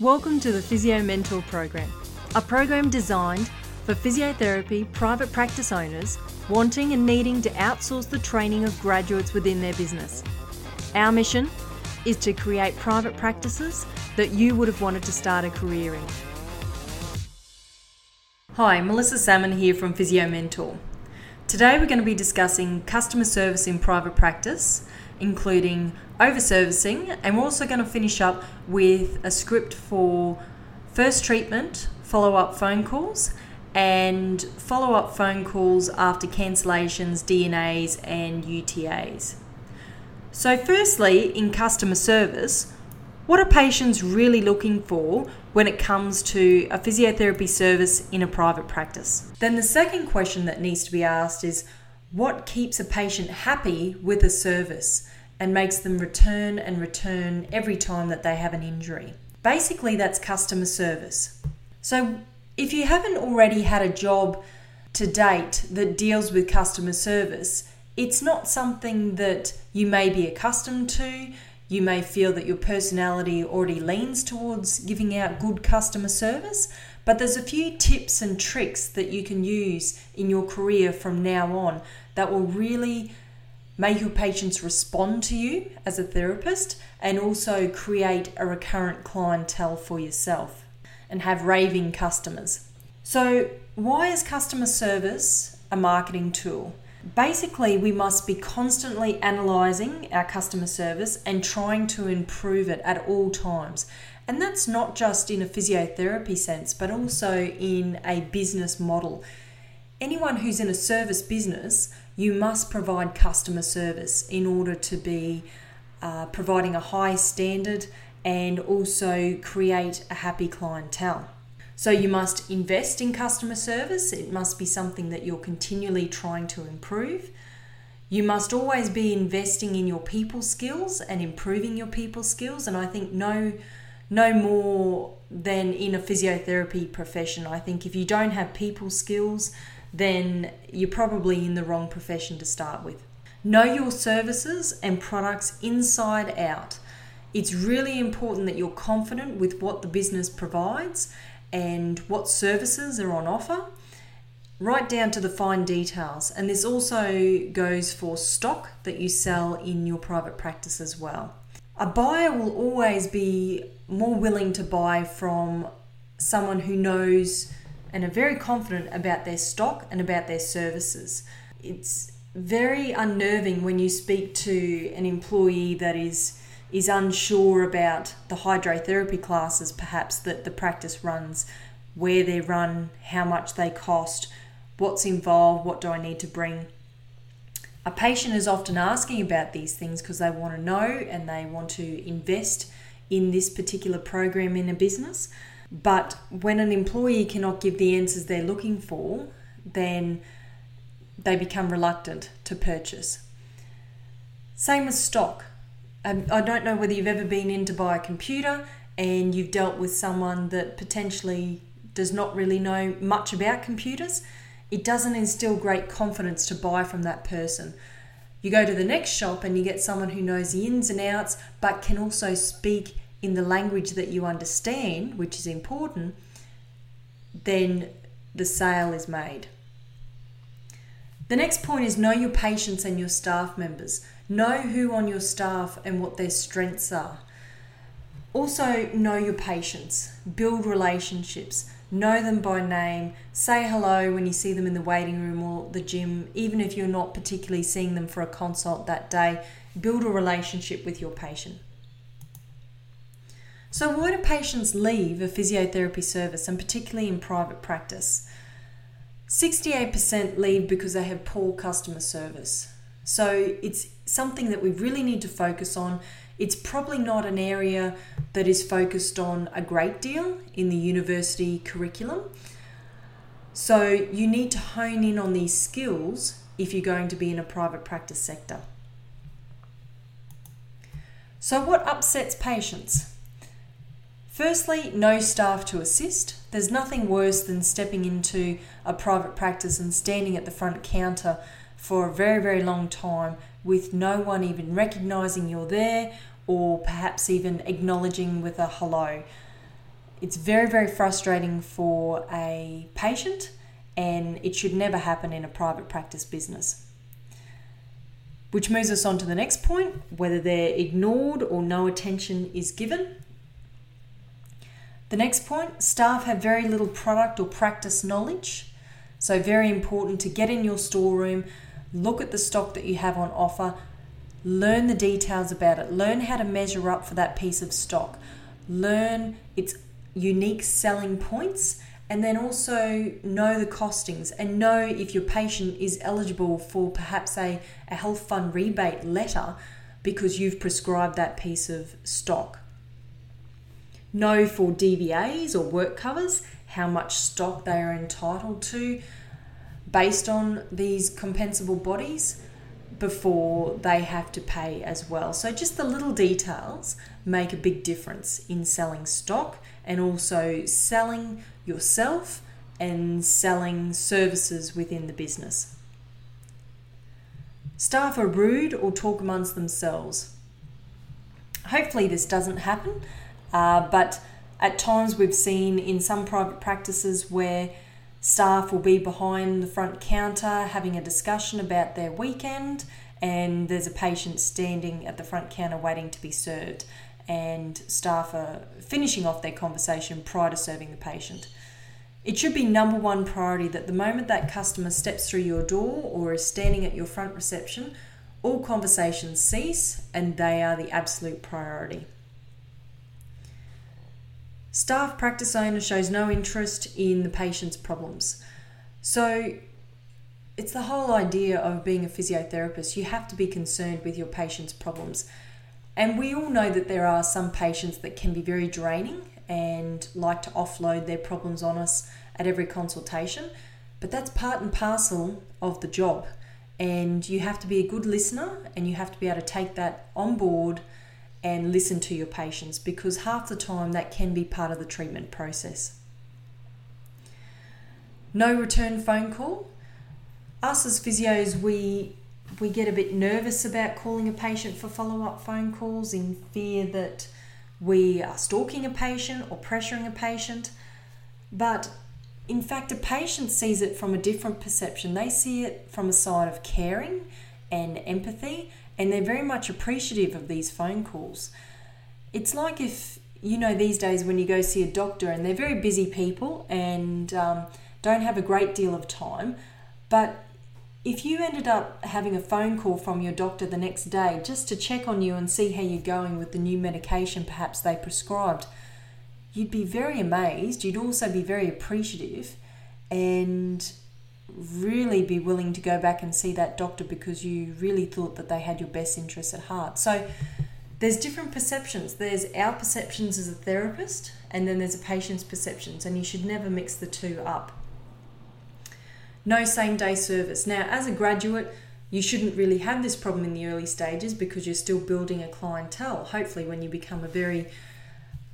Welcome to the Physio Mentor Program, a program designed for physiotherapy private practice owners wanting and needing to outsource the training of graduates within their business. Our mission is to create private practices that you would have wanted to start a career in. Hi, Melissa Salmon here from Physio Mentor. Today we're going to be discussing customer service in private practice, including over servicing, and we're also going to finish up with a script for first treatment, follow up phone calls, and follow up phone calls after cancellations, DNAs, and UTAs. So, firstly, in customer service, what are patients really looking for when it comes to a physiotherapy service in a private practice? Then, the second question that needs to be asked is what keeps a patient happy with a service and makes them return and return every time that they have an injury? Basically, that's customer service. So, if you haven't already had a job to date that deals with customer service, it's not something that you may be accustomed to. You may feel that your personality already leans towards giving out good customer service, but there's a few tips and tricks that you can use in your career from now on that will really make your patients respond to you as a therapist and also create a recurrent clientele for yourself and have raving customers. So, why is customer service a marketing tool? Basically, we must be constantly analysing our customer service and trying to improve it at all times. And that's not just in a physiotherapy sense, but also in a business model. Anyone who's in a service business, you must provide customer service in order to be uh, providing a high standard and also create a happy clientele. So you must invest in customer service, it must be something that you're continually trying to improve. You must always be investing in your people skills and improving your people skills and I think no no more than in a physiotherapy profession. I think if you don't have people skills, then you're probably in the wrong profession to start with. Know your services and products inside out. It's really important that you're confident with what the business provides and what services are on offer, right down to the fine details. And this also goes for stock that you sell in your private practice as well. A buyer will always be more willing to buy from someone who knows and are very confident about their stock and about their services. It's very unnerving when you speak to an employee that is is unsure about the hydrotherapy classes perhaps that the practice runs, where they're run, how much they cost, what's involved, what do I need to bring. A patient is often asking about these things because they want to know and they want to invest in this particular program in a business. But when an employee cannot give the answers they're looking for, then they become reluctant to purchase. Same with stock. Um, I don't know whether you've ever been in to buy a computer and you've dealt with someone that potentially does not really know much about computers. It doesn't instill great confidence to buy from that person. You go to the next shop and you get someone who knows the ins and outs but can also speak in the language that you understand, which is important, then the sale is made. The next point is know your patients and your staff members. Know who on your staff and what their strengths are. Also, know your patients, build relationships, know them by name, say hello when you see them in the waiting room or the gym, even if you're not particularly seeing them for a consult that day. Build a relationship with your patient. So, why do patients leave a physiotherapy service and particularly in private practice? 68% leave because they have poor customer service. So it's something that we really need to focus on. It's probably not an area that is focused on a great deal in the university curriculum. So you need to hone in on these skills if you're going to be in a private practice sector. So, what upsets patients? Firstly, no staff to assist. There's nothing worse than stepping into a private practice and standing at the front counter for a very, very long time with no one even recognizing you're there or perhaps even acknowledging with a hello. It's very, very frustrating for a patient, and it should never happen in a private practice business. Which moves us on to the next point whether they're ignored or no attention is given. The next point staff have very little product or practice knowledge. So, very important to get in your storeroom, look at the stock that you have on offer, learn the details about it, learn how to measure up for that piece of stock, learn its unique selling points, and then also know the costings and know if your patient is eligible for perhaps a, a health fund rebate letter because you've prescribed that piece of stock. Know for DVAs or work covers how much stock they are entitled to based on these compensable bodies before they have to pay as well. So, just the little details make a big difference in selling stock and also selling yourself and selling services within the business. Staff are rude or talk amongst themselves. Hopefully, this doesn't happen, uh, but at times we've seen in some private practices where staff will be behind the front counter having a discussion about their weekend, and there's a patient standing at the front counter waiting to be served, and staff are finishing off their conversation prior to serving the patient. It should be number one priority that the moment that customer steps through your door or is standing at your front reception, all conversations cease and they are the absolute priority. Staff practice owner shows no interest in the patient's problems. So it's the whole idea of being a physiotherapist. You have to be concerned with your patient's problems. And we all know that there are some patients that can be very draining and like to offload their problems on us at every consultation. But that's part and parcel of the job. And you have to be a good listener and you have to be able to take that on board and listen to your patients because half the time that can be part of the treatment process. No return phone call. Us as physios, we we get a bit nervous about calling a patient for follow up phone calls in fear that we are stalking a patient or pressuring a patient. But in fact, a patient sees it from a different perception. They see it from a side of caring and empathy, and they're very much appreciative of these phone calls. It's like if, you know, these days when you go see a doctor and they're very busy people and um, don't have a great deal of time, but if you ended up having a phone call from your doctor the next day just to check on you and see how you're going with the new medication perhaps they prescribed, you'd be very amazed. You'd also be very appreciative and really be willing to go back and see that doctor because you really thought that they had your best interests at heart. So there's different perceptions. There's our perceptions as a therapist, and then there's a patient's perceptions, and you should never mix the two up no same day service. Now, as a graduate, you shouldn't really have this problem in the early stages because you're still building a clientele. Hopefully, when you become a very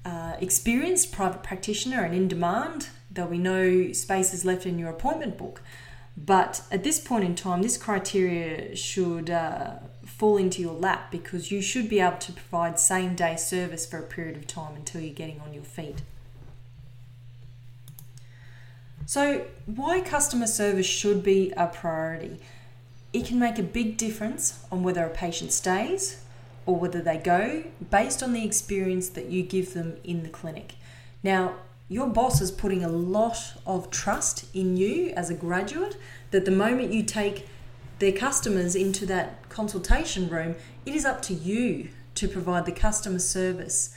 uh, experienced private practitioner and in demand, there'll be no spaces left in your appointment book. But at this point in time, this criteria should uh, fall into your lap because you should be able to provide same day service for a period of time until you're getting on your feet. So, why customer service should be a priority? It can make a big difference on whether a patient stays or whether they go based on the experience that you give them in the clinic. Now, your boss is putting a lot of trust in you as a graduate that the moment you take their customers into that consultation room, it is up to you to provide the customer service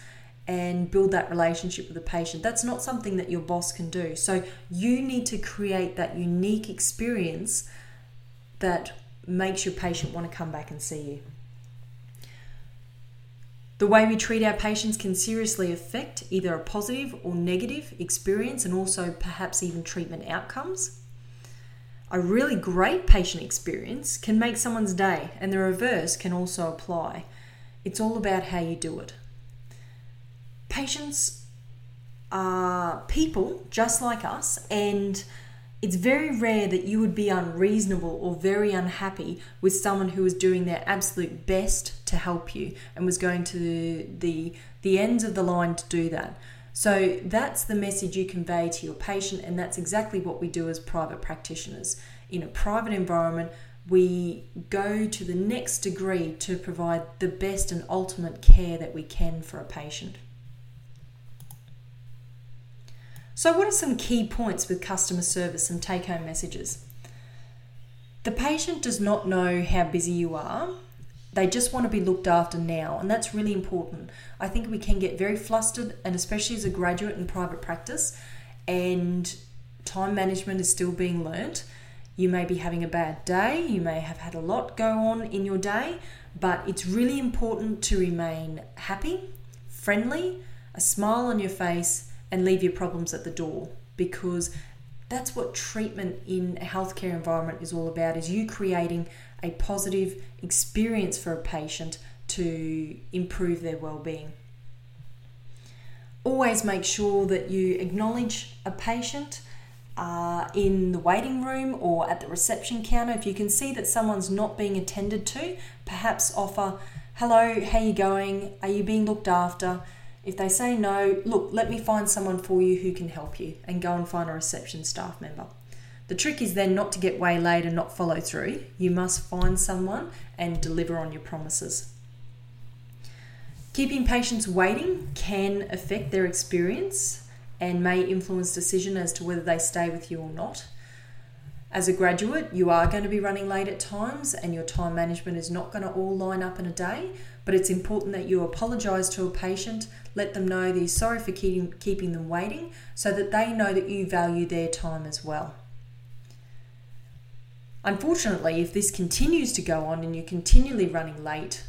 and build that relationship with the patient. That's not something that your boss can do. So you need to create that unique experience that makes your patient want to come back and see you. The way we treat our patients can seriously affect either a positive or negative experience and also perhaps even treatment outcomes. A really great patient experience can make someone's day, and the reverse can also apply. It's all about how you do it patients are people just like us, and it's very rare that you would be unreasonable or very unhappy with someone who was doing their absolute best to help you and was going to the the, ends of the line to do that. So that's the message you convey to your patient, and that's exactly what we do as private practitioners. In a private environment, we go to the next degree to provide the best and ultimate care that we can for a patient. So, what are some key points with customer service and take home messages? The patient does not know how busy you are, they just want to be looked after now, and that's really important. I think we can get very flustered, and especially as a graduate in private practice, and time management is still being learnt. You may be having a bad day, you may have had a lot go on in your day, but it's really important to remain happy, friendly, a smile on your face, and leave your problems at the door because that's what treatment in a healthcare environment is all about is you creating a positive experience for a patient to improve their well-being. Always make sure that you acknowledge a patient uh, in the waiting room or at the reception counter. If you can see that someone's not being attended to perhaps offer hello how are you going? Are you being looked after if they say no, look, let me find someone for you who can help you and go and find a reception staff member. The trick is then not to get waylaid and not follow through. You must find someone and deliver on your promises. Keeping patients waiting can affect their experience and may influence decision as to whether they stay with you or not. As a graduate, you are going to be running late at times and your time management is not going to all line up in a day, but it's important that you apologise to a patient, let them know that you're sorry for keeping, keeping them waiting so that they know that you value their time as well. Unfortunately, if this continues to go on and you're continually running late,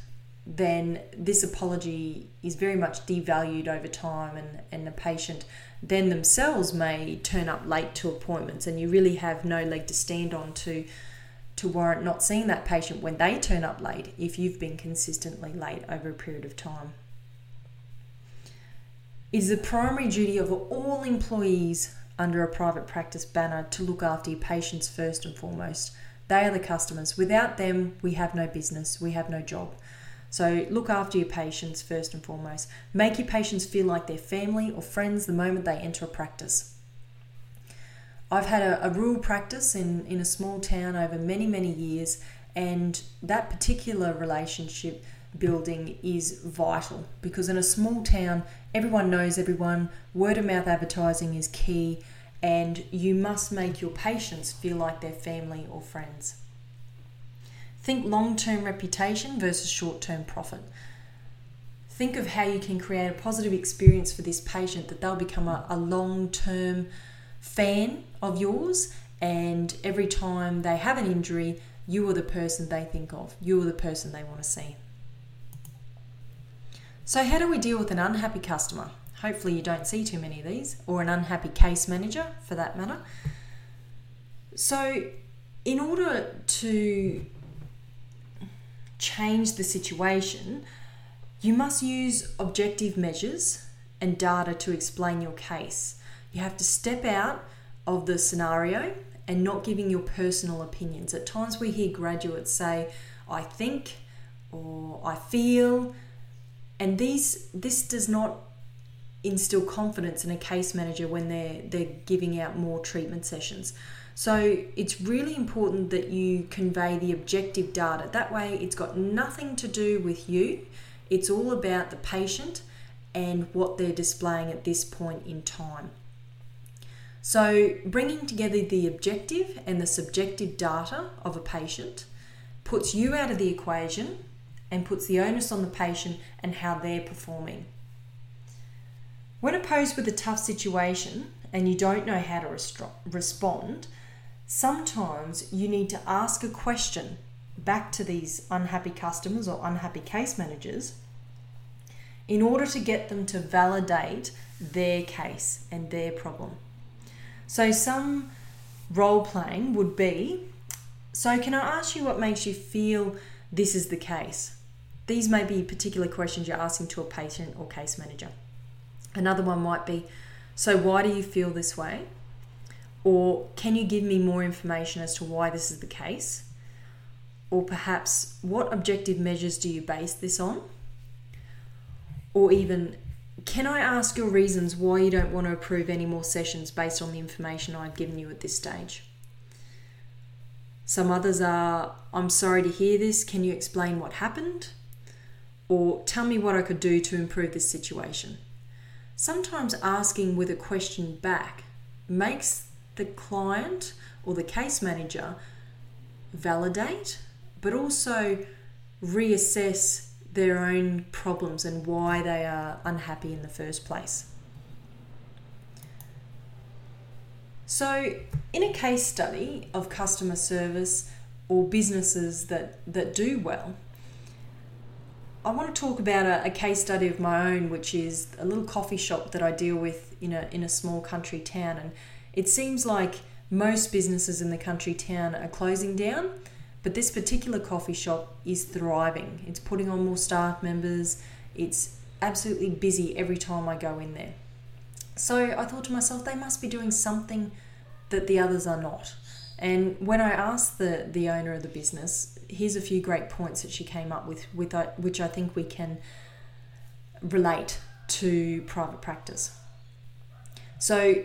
then this apology is very much devalued over time, and, and the patient then themselves may turn up late to appointments, and you really have no leg to stand on to to warrant not seeing that patient when they turn up late if you've been consistently late over a period of time. It is the primary duty of all employees under a private practice banner to look after your patients first and foremost. They are the customers. Without them, we have no business, we have no job. So look after your patients first and foremost. Make your patients feel like they're family or friends the moment they enter a practice. I've had a, a rural practice in, in a small town over many, many years, and that particular relationship building is vital because in a small town, everyone knows everyone, word of mouth advertising is key, and you must make your patients feel like they're family or friends. Think long term reputation versus short term profit. Think of how you can create a positive experience for this patient that they'll become a, a long term fan of yours, and every time they have an injury, you are the person they think of, you are the person they want to see. So, how do we deal with an unhappy customer? Hopefully, you don't see too many of these, or an unhappy case manager for that matter. So, in order to change the situation, you must use objective measures and data to explain your case. You have to step out of the scenario and not giving your personal opinions. At times, we hear graduates say, I think or I feel, and these this does not instill confidence in a case manager when they're they're giving out more treatment sessions. So it's really important that you convey the objective data. That way, it's got nothing to do with you, it's all about the patient and what they're displaying at this point in time. So, bringing together the objective and the subjective data of a patient puts you out of the equation and puts the onus on the patient and how they're performing. When opposed with a tough situation and you don't know how to restro- respond, sometimes you need to ask a question back to these unhappy customers or unhappy case managers in order to get them to validate their case and their problem. So, some role playing would be so, can I ask you what makes you feel this is the case? These may be particular questions you're asking to a patient or case manager. Another one might be so, why do you feel this way? Or can you give me more information as to why this is the case? Or perhaps what objective measures do you base this on? Or even can I ask your reasons why you don't want to approve any more sessions based on the information I've given you at this stage? Some others are, I'm sorry to hear this, can you explain what happened? Or tell me what I could do to improve this situation. Sometimes asking with a question back makes the client or the case manager validate, but also reassess their own problems and why they are unhappy in the first place. So, in a case study of customer service or businesses that, that do well, I want to talk about a, a, case study of my own, which is a little coffee shop that I deal with in a, in a small country town. And it seems like most businesses in the country town are closing down but this particular coffee shop is thriving. It's putting on more staff members. It's absolutely busy every time I go in there. So I thought to myself, they must be doing something that the others are not. And when I asked the, the owner of the business, here's a few great points that she came up with, with uh, which I think we can relate to private practice. So,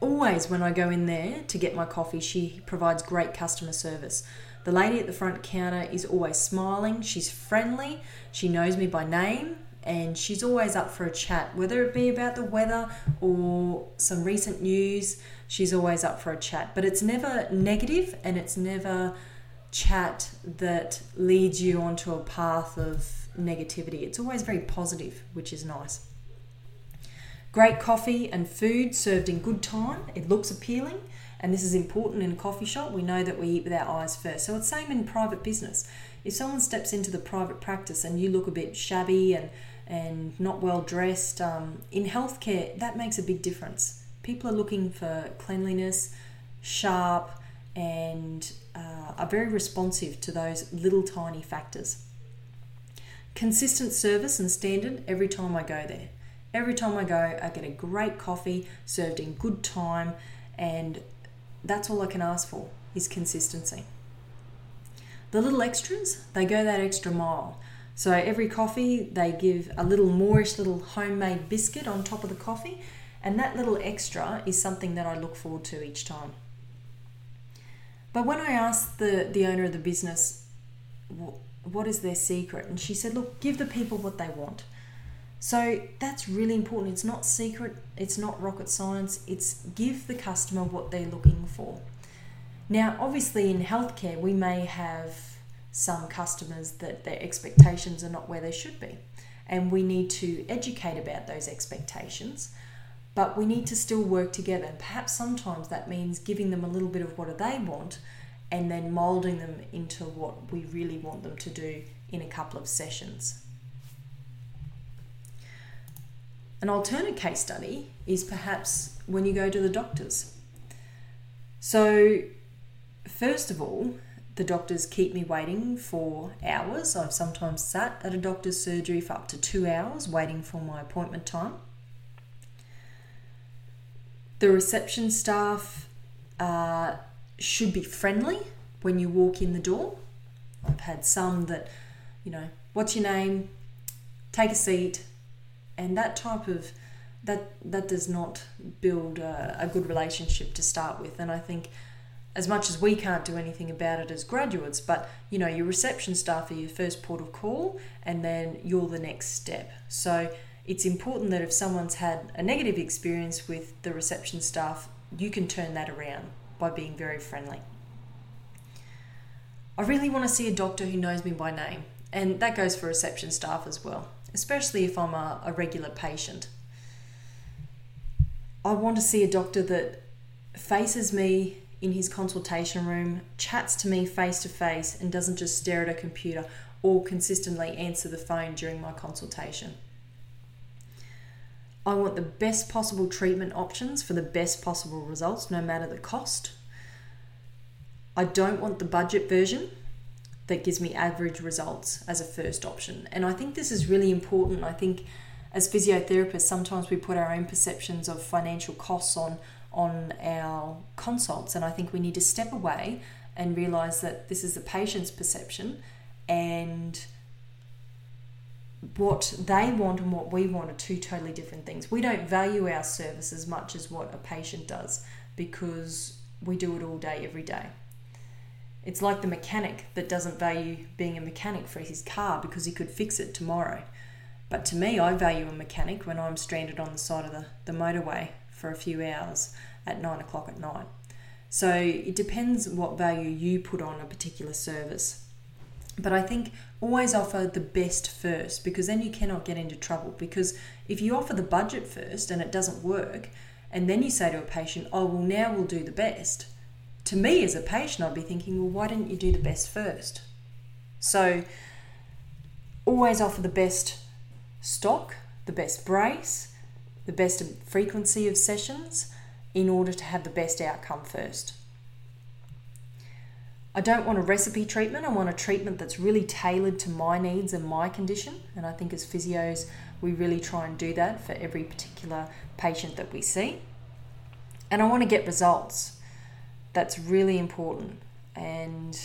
always when I go in there to get my coffee, she provides great customer service. The lady at the front counter is always smiling, she's friendly, she knows me by name, and she's always up for a chat, whether it be about the weather or some recent news. She's always up for a chat, but it's never negative and it's never chat that leads you onto a path of negativity. It's always very positive, which is nice. Great coffee and food served in good time. It looks appealing and this is important in a coffee shop. We know that we eat with our eyes first. So it's same in private business. If someone steps into the private practice and you look a bit shabby and and not well dressed, um, in healthcare that makes a big difference. People are looking for cleanliness, sharp, and uh, are very responsive to those little tiny factors. Consistent service and standard every time I go there. Every time I go, I get a great coffee served in good time and that's all I can ask for is consistency. The little extras, they go that extra mile. So every coffee, they give a little moorish little homemade biscuit on top of the coffee, and that little extra is something that I look forward to each time. But when I asked the, the owner of the business, what is their secret? And she said, look, give the people what they want. So that's really important. It's not secret, it's not rocket science, it's give the customer what they're looking for. Now, obviously, in healthcare, we may have some customers that their expectations are not where they should be, and we need to educate about those expectations. But we need to still work together. And perhaps sometimes that means giving them a little bit of what they want and then molding them into what we really want them to do in a couple of sessions. An alternate case study is perhaps when you go to the doctors. So, first of all, the doctors keep me waiting for hours. I've sometimes sat at a doctor's surgery for up to two hours waiting for my appointment time. The reception staff uh, should be friendly when you walk in the door. I've had some that, you know, what's your name? Take a seat, and that type of that that does not build a, a, good relationship to start with and i think as much as we can't do anything about it as graduates but you know your reception staff are your first port of call and then you're the next step so it's important that if someone's had a negative experience with the reception staff you can turn that around by being very friendly i really want to see a doctor who knows me by name and that goes for reception staff as well especially if I'm a, a regular patient. I want to see a doctor that faces me in his consultation room, chats to me face to face, and doesn't just stare at a computer or consistently answer the phone during my consultation. I want the best possible treatment options for the best possible results, no matter the cost. I don't want the budget version that gives me average results as a first option. And I think this is really important. I think as physiotherapists, sometimes we put our own perceptions of financial costs on on our consults, and I think we need to step away and realize that this is the patient's perception, and what they want and what we want are two totally different things. We don't value our service as much as what a patient does because we do it all day, every day. It's like the mechanic that doesn't value being a mechanic for his car because he could fix it tomorrow. But to me, I value a mechanic when I'm stranded on the side of the, the motorway for a few hours at nine o'clock at night. So it depends what value you put on a particular service. But I think always offer the best first because then you cannot get into trouble. Because if you offer the budget first and it doesn't work, and then you say to a patient, oh, well, now we'll do the best. To me, as a patient, I'd be thinking, well, why didn't you do the best first? So always offer the best stock, the best brace, the best frequency of sessions in order to have the best outcome first. I don't want a recipe treatment. I want a treatment that's really tailored to my needs and my condition. And I think as physios, we really try and do that for every particular patient that we see. And I want to get results. That's really important. And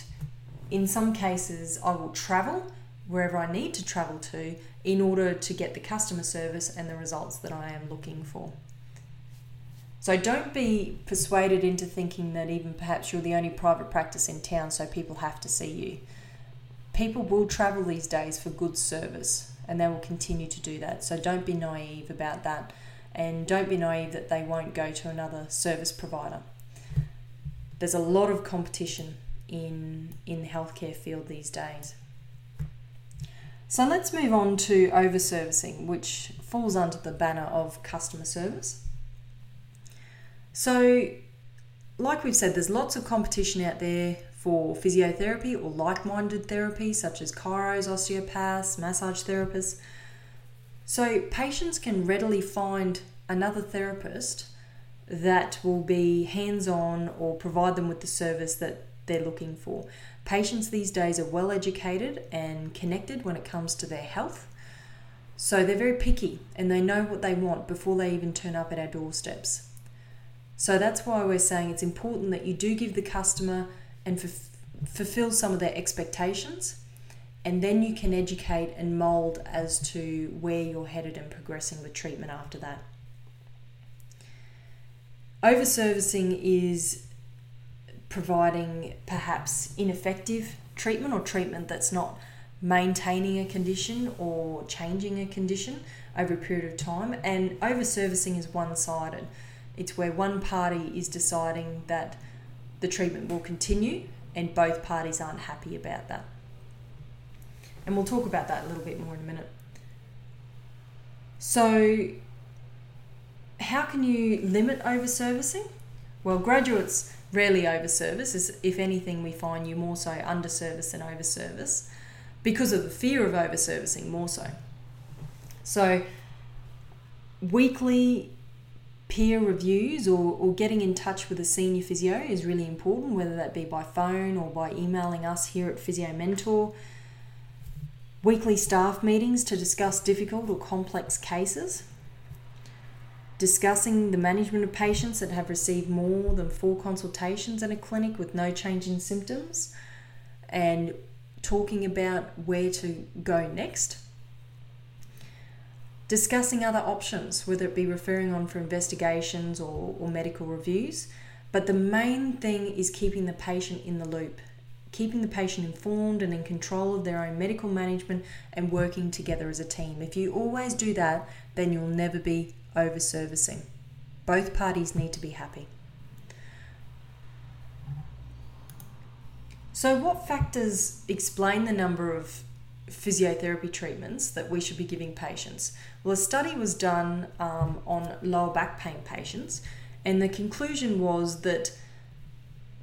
in some cases, I will travel wherever I need to travel to in order to get the customer service and the results that I am looking for. So don't be persuaded into thinking that even perhaps you're the only private practice in town, so people have to see you. People will travel these days for good service and they will continue to do that. So don't be naive about that and don't be naive that they won't go to another service provider. There's a lot of competition in in the healthcare field these days. So let's move on to over servicing, which falls under the banner of customer service. So, like we've said, there's lots of competition out there for physiotherapy or like minded therapy, such as chiros, osteopaths, massage therapists. So, patients can readily find another therapist that will be hands on or provide them with the service that they're looking for. Patients these days are well educated and connected when it comes to their health. So they're very picky and they know what they want before they even turn up at our doorsteps. So that's why we're saying it's important that you do give the customer and f- fulfill some of their expectations, and then you can educate and mold as to where you're headed and progressing with treatment after that. Overservicing is providing perhaps ineffective treatment or treatment that's not maintaining a condition or changing a condition over a period of time, and over servicing is one sided. It's where one party is deciding that the treatment will continue and both parties aren't happy about that. And we'll talk about that a little bit more in a minute. So, how can you limit over servicing? Well, graduates rarely over service. If anything, we find you more so under service than over service because of the fear of over servicing, more so. So, weekly peer reviews or, or getting in touch with a senior physio is really important, whether that be by phone or by emailing us here at Physio Mentor. Weekly staff meetings to discuss difficult or complex cases. Discussing the management of patients that have received more than four consultations in a clinic with no change in symptoms. And talking about where to go next discussing other options, whether it be referring on for investigations or, or medical reviews. But the main thing is keeping the patient in the loop, keeping the patient informed and in control of their own medical management and working together as a team. If you always do that, then you'll never be over servicing. Both parties need to be happy. So, what factors explain the number of physiotherapy treatments that we should be giving patients? Well, a study was done um, on lower back pain patients, and the conclusion was that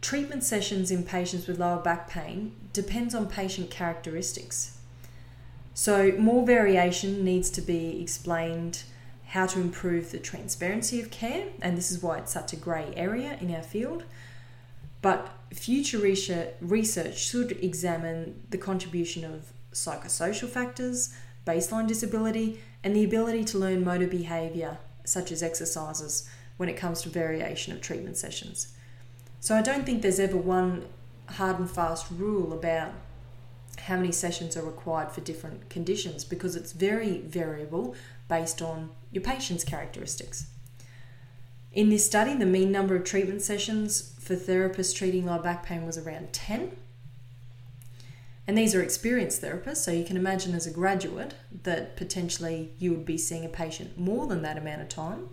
treatment sessions in patients with lower back pain depends on patient characteristics. So, more variation needs to be explained how to improve the transparency of care, and this is why it's such a grey area in our field. But future research should examine the contribution of psychosocial factors, baseline disability, and the ability to learn motor behaviour, such as exercises, when it comes to variation of treatment sessions. So I don't think there's ever one hard and fast rule about how many sessions are required for different conditions because it's very variable based on your patient's characteristics. In this study, the mean number of treatment sessions for therapists treating low back pain was around 10. And these are experienced therapists, so you can imagine as a graduate that potentially you would be seeing a patient more than that amount of time.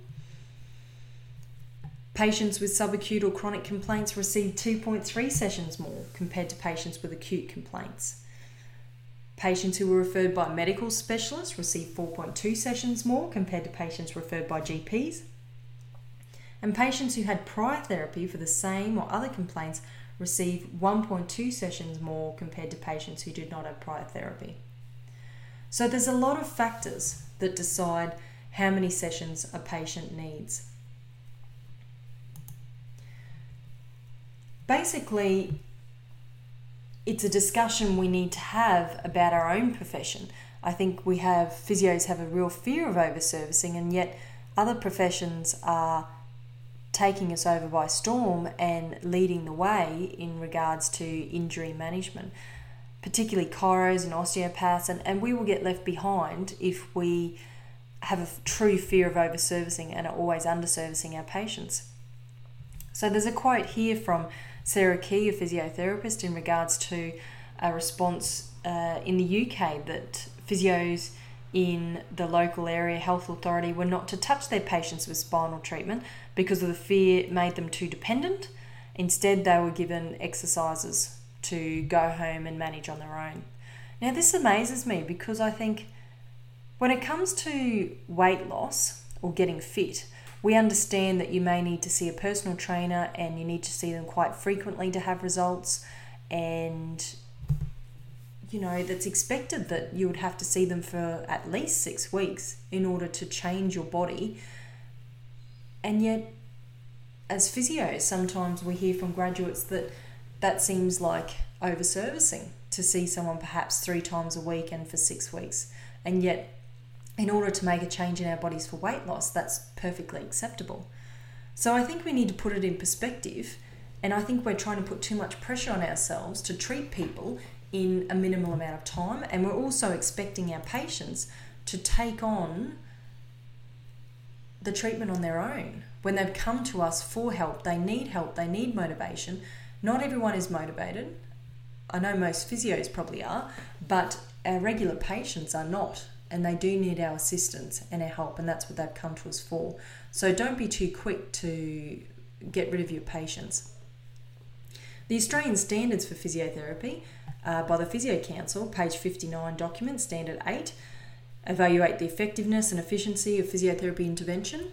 Patients with subacute or chronic complaints received 2.3 sessions more compared to patients with acute complaints. Patients who were referred by medical specialists received 4.2 sessions more compared to patients referred by GPs. And patients who had prior therapy for the same or other complaints received 1.2 sessions more compared to patients who did not have prior therapy. So there's a lot of factors that decide how many sessions a patient needs. basically, it's a discussion we need to have about our own profession. I think we have physios have a real fear of overservicing, and yet other professions are taking us over by storm and leading the way in regards to injury management, particularly chiros and osteopaths, and, and we will get left behind if we have a true fear of overservicing and are always underservicing our patients. So there's a quote here from Sarah Key, a physiotherapist, in regards to a response uh, in the UK that physios in the local area health authority were not to touch their patients with spinal treatment because of the fear it made them too dependent. Instead, they were given exercises to go home and manage on their own. Now, this amazes me because I think when it comes to weight loss or getting fit, we understand that you may need to see a personal trainer and you need to see them quite frequently to have results. And you know that's expected that you would have to see them for at least 6 weeks in order to change your body. And yet as physios sometimes we hear from graduates that that seems like over servicing to see someone perhaps 3 times a week and for 6 weeks. And yet in order to make a change in our bodies for weight loss, that's perfectly acceptable. So I think we need to put it in perspective, and I think we're trying to put too much pressure on ourselves to treat people in a minimal amount of time, and we're also expecting our patients to take on the treatment on their own. When they've come to us for help, they need help, they need motivation. Not everyone is motivated. I know most physios probably are, but our regular patients are not and they do need our assistance and our help, and that's what they've come to us for. So don't be too quick to get rid of your patients. The Australian Standards for Physiotherapy uh, by the Physio Council, page 59 document, Standard 8, evaluate the effectiveness and efficiency of physiotherapy intervention.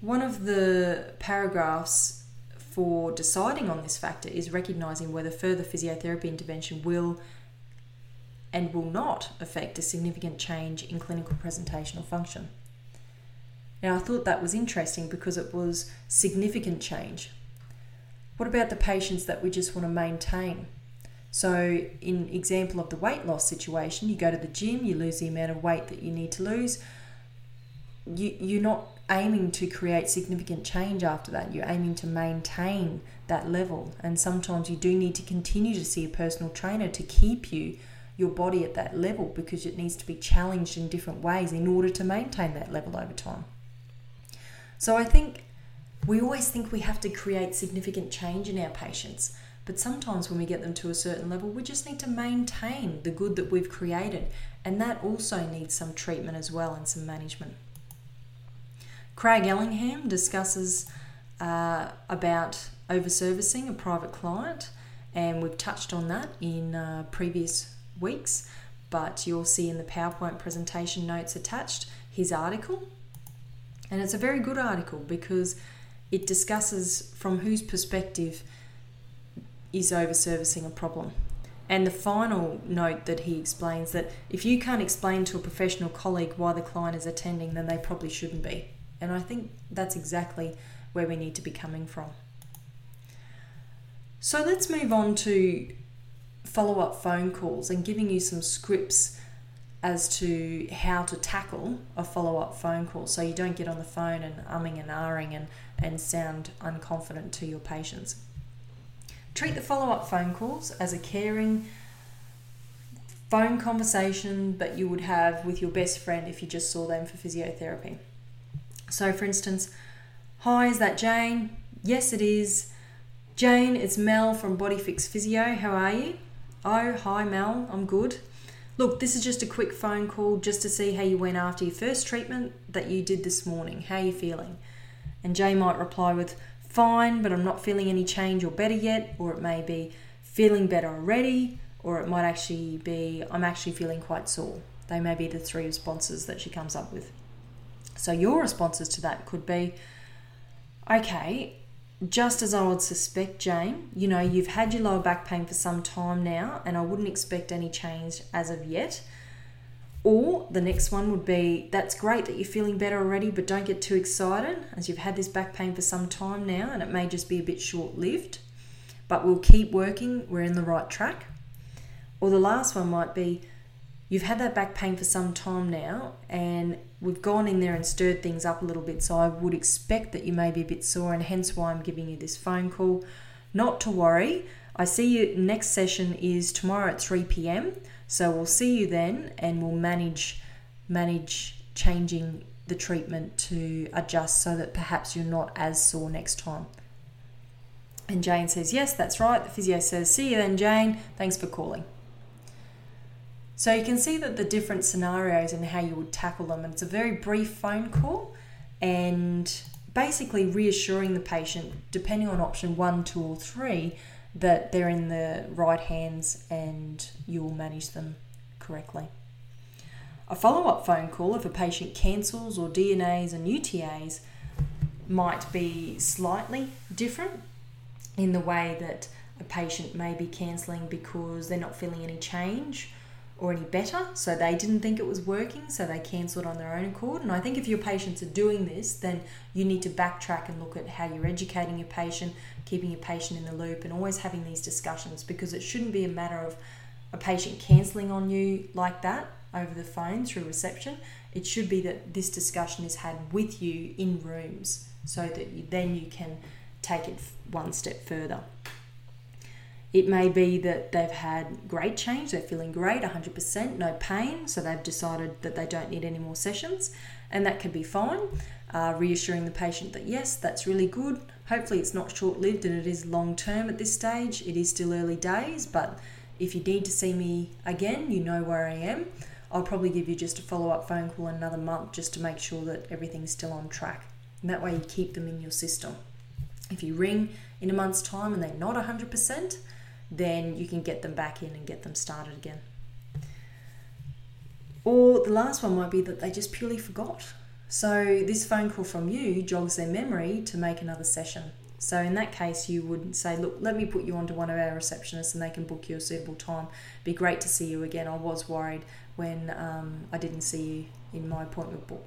One of the paragraphs for deciding on this factor is recognising whether further physiotherapy intervention will and will not affect a significant change in clinical presentation or function. Now, I thought that was interesting because it was significant change. What about the patients that we just want to maintain? So, in example of the weight loss situation, you go to the gym, you lose the amount of weight that you need to lose. You, you're not aiming to create significant change after that. You're aiming to maintain that level. And sometimes you do need to continue to see a personal trainer to keep you your body at that level because it needs to be challenged in different ways in order to maintain that level over time. So I think we always think we have to create significant change in our patients, but sometimes when we get them to a certain level, we just need to maintain the good that we've created, and that also needs some treatment as well and some management. Craig Ellingham discusses uh, about overservicing a private client, and we've touched on that in uh, previous weeks, but you'll see in the PowerPoint presentation notes attached his article. And it's a very good article because it discusses from whose perspective is overservicing a problem. And the final note that he explains that if you can't explain to a professional colleague why the client is attending, then they probably shouldn't be. And I think that's exactly where we need to be coming from. So let's move on to follow up phone calls and giving you some scripts as to how to tackle a follow up phone call so you don't get on the phone and umming and ahhing and, and sound unconfident to your patients. Treat the follow up phone calls as a caring phone conversation that you would have with your best friend if you just saw them for physiotherapy. So, for instance, hi, is that Jane? Yes, it is. Jane, it's Mel from Bodyfix Physio. How are you? Oh, hi, Mel. I'm good. Look, this is just a quick phone call just to see how you went after your first treatment that you did this morning. How are you feeling? And Jay might reply with, fine, but I'm not feeling any change or better yet, or it may be feeling better already, or it might actually be I'm actually feeling quite sore. They may be the three responses that she comes up with. So your responses to that could be okay, just as I would suspect, Jane, you know, you've had your lower back pain for some time now, and I wouldn't expect any change as of yet. Or the next one would be that's great that you're feeling better already, but don't get too excited as you've had this back pain for some time now and it may just be a bit short lived. But we'll keep working, we're in the right track. Or the last one might be you've had that back pain for some time now and we've gone in there and stirred things up a little bit. So I would expect that you may be a bit sore, and hence why I'm giving you this phone call. Not to worry. I see you next session is tomorrow at 3 p.m. So we'll see you then and we'll manage manage changing the treatment to adjust so that perhaps you're not as sore next time. And Jane says, Yes, that's right. The physio says, See you then, Jane. Thanks for calling. So you can see that the different scenarios and how you would tackle them. And it's a very brief phone call and basically reassuring the patient, depending on option one, two, or three, that they're in the right hands and you will manage them correctly. A follow up phone call if a patient cancels or DNAs and UTAs might be slightly different in the way that a patient may be cancelling because they're not feeling any change or any better. So they didn't think it was working, so they cancelled on their own accord. And I think if your patients are doing this, then you need to backtrack and look at how you're educating your patient, keeping your patient in the loop, and always having these discussions because it shouldn't be a matter of a patient cancelling on you like that over the phone through reception. It should be that this discussion is had with you in rooms so that you, then you can take it one step further. It may be that they've had great change, they're feeling great, 100%, no pain, so they've decided that they don't need any more sessions, and that can be fine. Uh, reassuring the patient that yes, that's really good. Hopefully, it's not short lived and it is long term at this stage. It is still early days, but if you need to see me again, you know where I am. I'll probably give you just a follow up phone call in another month just to make sure that everything's still on track. And that way, you keep them in your system. If you ring in a month's time and they're not 100%, then you can get them back in and get them started again. Or the last one might be that they just purely forgot. So this phone call from you jogs their memory to make another session. So in that case, you would say, look, let me put you onto one of our receptionists and they can book you a suitable time. Be great to see you again. I was worried when um, I didn't see you in my appointment book.